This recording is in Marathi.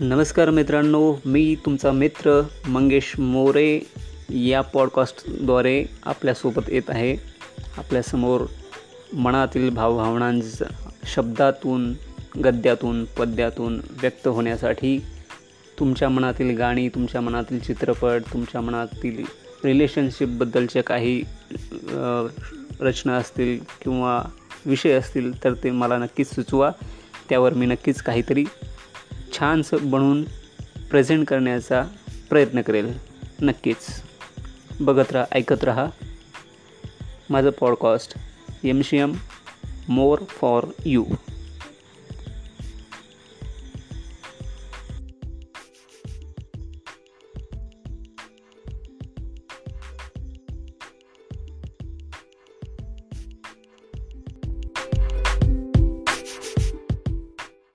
नमस्कार मित्रांनो मी तुमचा मित्र मंगेश मोरे या पॉडकास्टद्वारे आपल्यासोबत येत आहे. आपल्यासमोर मनातील भावभावनांचा शब्दातून गद्यातून पद्यातून व्यक्त होण्यासाठी तुमच्या मनातील गाणी तुमच्या मनातील चित्रपट तुमच्या मनातील रिलेशनशिपबद्दलच्या काही रचना असतील किंवा विषय असतील तर ते मला नक्कीच सुचवा. त्यावर मी नक्कीच काहीतरी छानसं बनवून प्रेझेंट करण्याचा प्रयत्न करेल. नक्कीच. बघत राहा ऐकत राहा. माझं पॉडकास्ट एम शी एम मोर फॉर यू